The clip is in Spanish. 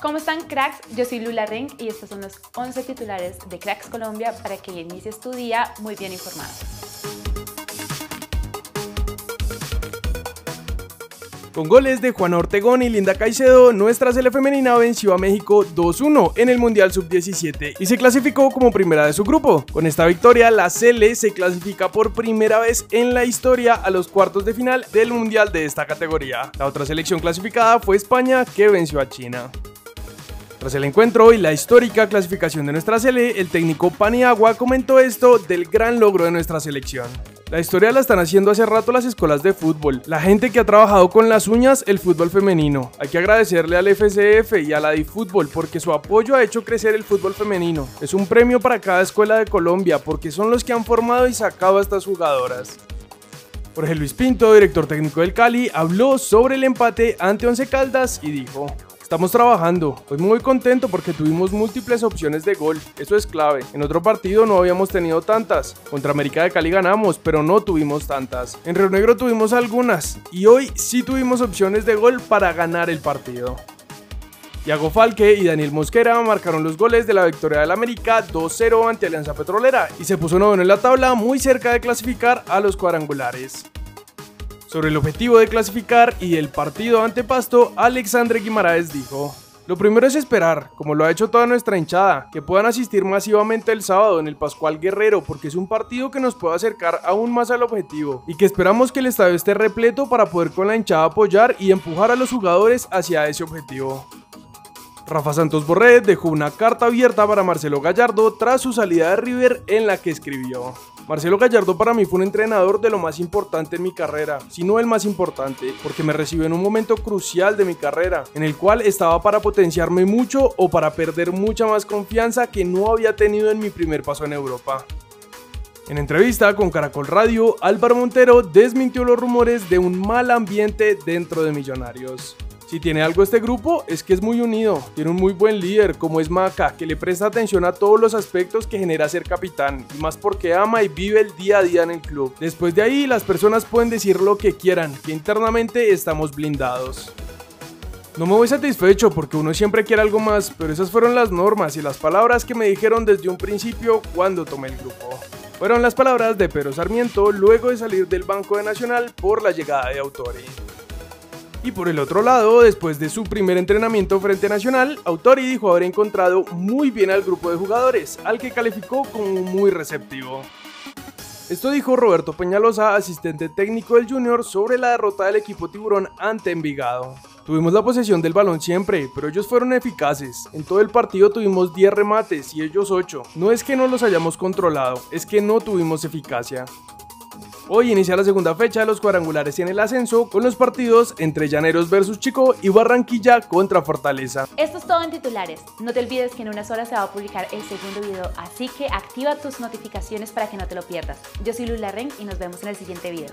¿Cómo están cracks? Yo soy Lula Ring y estos son los 11 titulares de Cracks Colombia para que inicies tu día muy bien informado. Con goles de Juan Ortegón y Linda Caicedo, nuestra sele femenina venció a México 2-1 en el Mundial Sub-17 y se clasificó como primera de su grupo. Con esta victoria, la Sele se clasifica por primera vez en la historia a los cuartos de final del Mundial de esta categoría. La otra selección clasificada fue España, que venció a China. Tras el encuentro y la histórica clasificación de nuestra sele, el técnico Paniagua comentó esto del gran logro de nuestra selección. La historia la están haciendo hace rato las escuelas de fútbol, la gente que ha trabajado con las uñas el fútbol femenino. Hay que agradecerle al FCF y a la DiFútbol porque su apoyo ha hecho crecer el fútbol femenino. Es un premio para cada escuela de Colombia porque son los que han formado y sacado a estas jugadoras. Jorge Luis Pinto, director técnico del Cali, habló sobre el empate ante Once Caldas y dijo: Estamos trabajando. Hoy muy contento porque tuvimos múltiples opciones de gol. Eso es clave. En otro partido no habíamos tenido tantas. Contra América de Cali ganamos, pero no tuvimos tantas. En Río Negro tuvimos algunas. Y hoy sí tuvimos opciones de gol para ganar el partido. Iago Falque y Daniel Mosquera marcaron los goles de la victoria del América 2-0 ante Alianza Petrolera y se puso noveno en la tabla muy cerca de clasificar a los cuadrangulares. Sobre el objetivo de clasificar y el partido ante Pasto, Alexandre Guimaraes dijo, lo primero es esperar, como lo ha hecho toda nuestra hinchada, que puedan asistir masivamente el sábado en el Pascual Guerrero porque es un partido que nos puede acercar aún más al objetivo y que esperamos que el estadio esté repleto para poder con la hinchada apoyar y empujar a los jugadores hacia ese objetivo. Rafa Santos Borré dejó una carta abierta para Marcelo Gallardo tras su salida de River en la que escribió. Marcelo Gallardo para mí fue un entrenador de lo más importante en mi carrera, si no el más importante, porque me recibió en un momento crucial de mi carrera, en el cual estaba para potenciarme mucho o para perder mucha más confianza que no había tenido en mi primer paso en Europa. En entrevista con Caracol Radio, Álvaro Montero desmintió los rumores de un mal ambiente dentro de Millonarios. Si tiene algo este grupo es que es muy unido, tiene un muy buen líder como es Maca, que le presta atención a todos los aspectos que genera ser capitán, y más porque ama y vive el día a día en el club. Después de ahí las personas pueden decir lo que quieran, que internamente estamos blindados. No me voy satisfecho porque uno siempre quiere algo más, pero esas fueron las normas y las palabras que me dijeron desde un principio cuando tomé el grupo. Fueron las palabras de Pedro Sarmiento luego de salir del Banco de Nacional por la llegada de Autori. Y por el otro lado, después de su primer entrenamiento frente a Nacional, Autori dijo haber encontrado muy bien al grupo de jugadores, al que calificó como muy receptivo. Esto dijo Roberto Peñalosa, asistente técnico del Junior, sobre la derrota del equipo tiburón ante Envigado. Tuvimos la posesión del balón siempre, pero ellos fueron eficaces. En todo el partido tuvimos 10 remates y ellos 8. No es que no los hayamos controlado, es que no tuvimos eficacia. Hoy inicia la segunda fecha de los cuadrangulares en el ascenso con los partidos entre Llaneros versus Chico y Barranquilla contra Fortaleza. Esto es todo en titulares. No te olvides que en unas horas se va a publicar el segundo video, así que activa tus notificaciones para que no te lo pierdas. Yo soy Lula Ren y nos vemos en el siguiente video.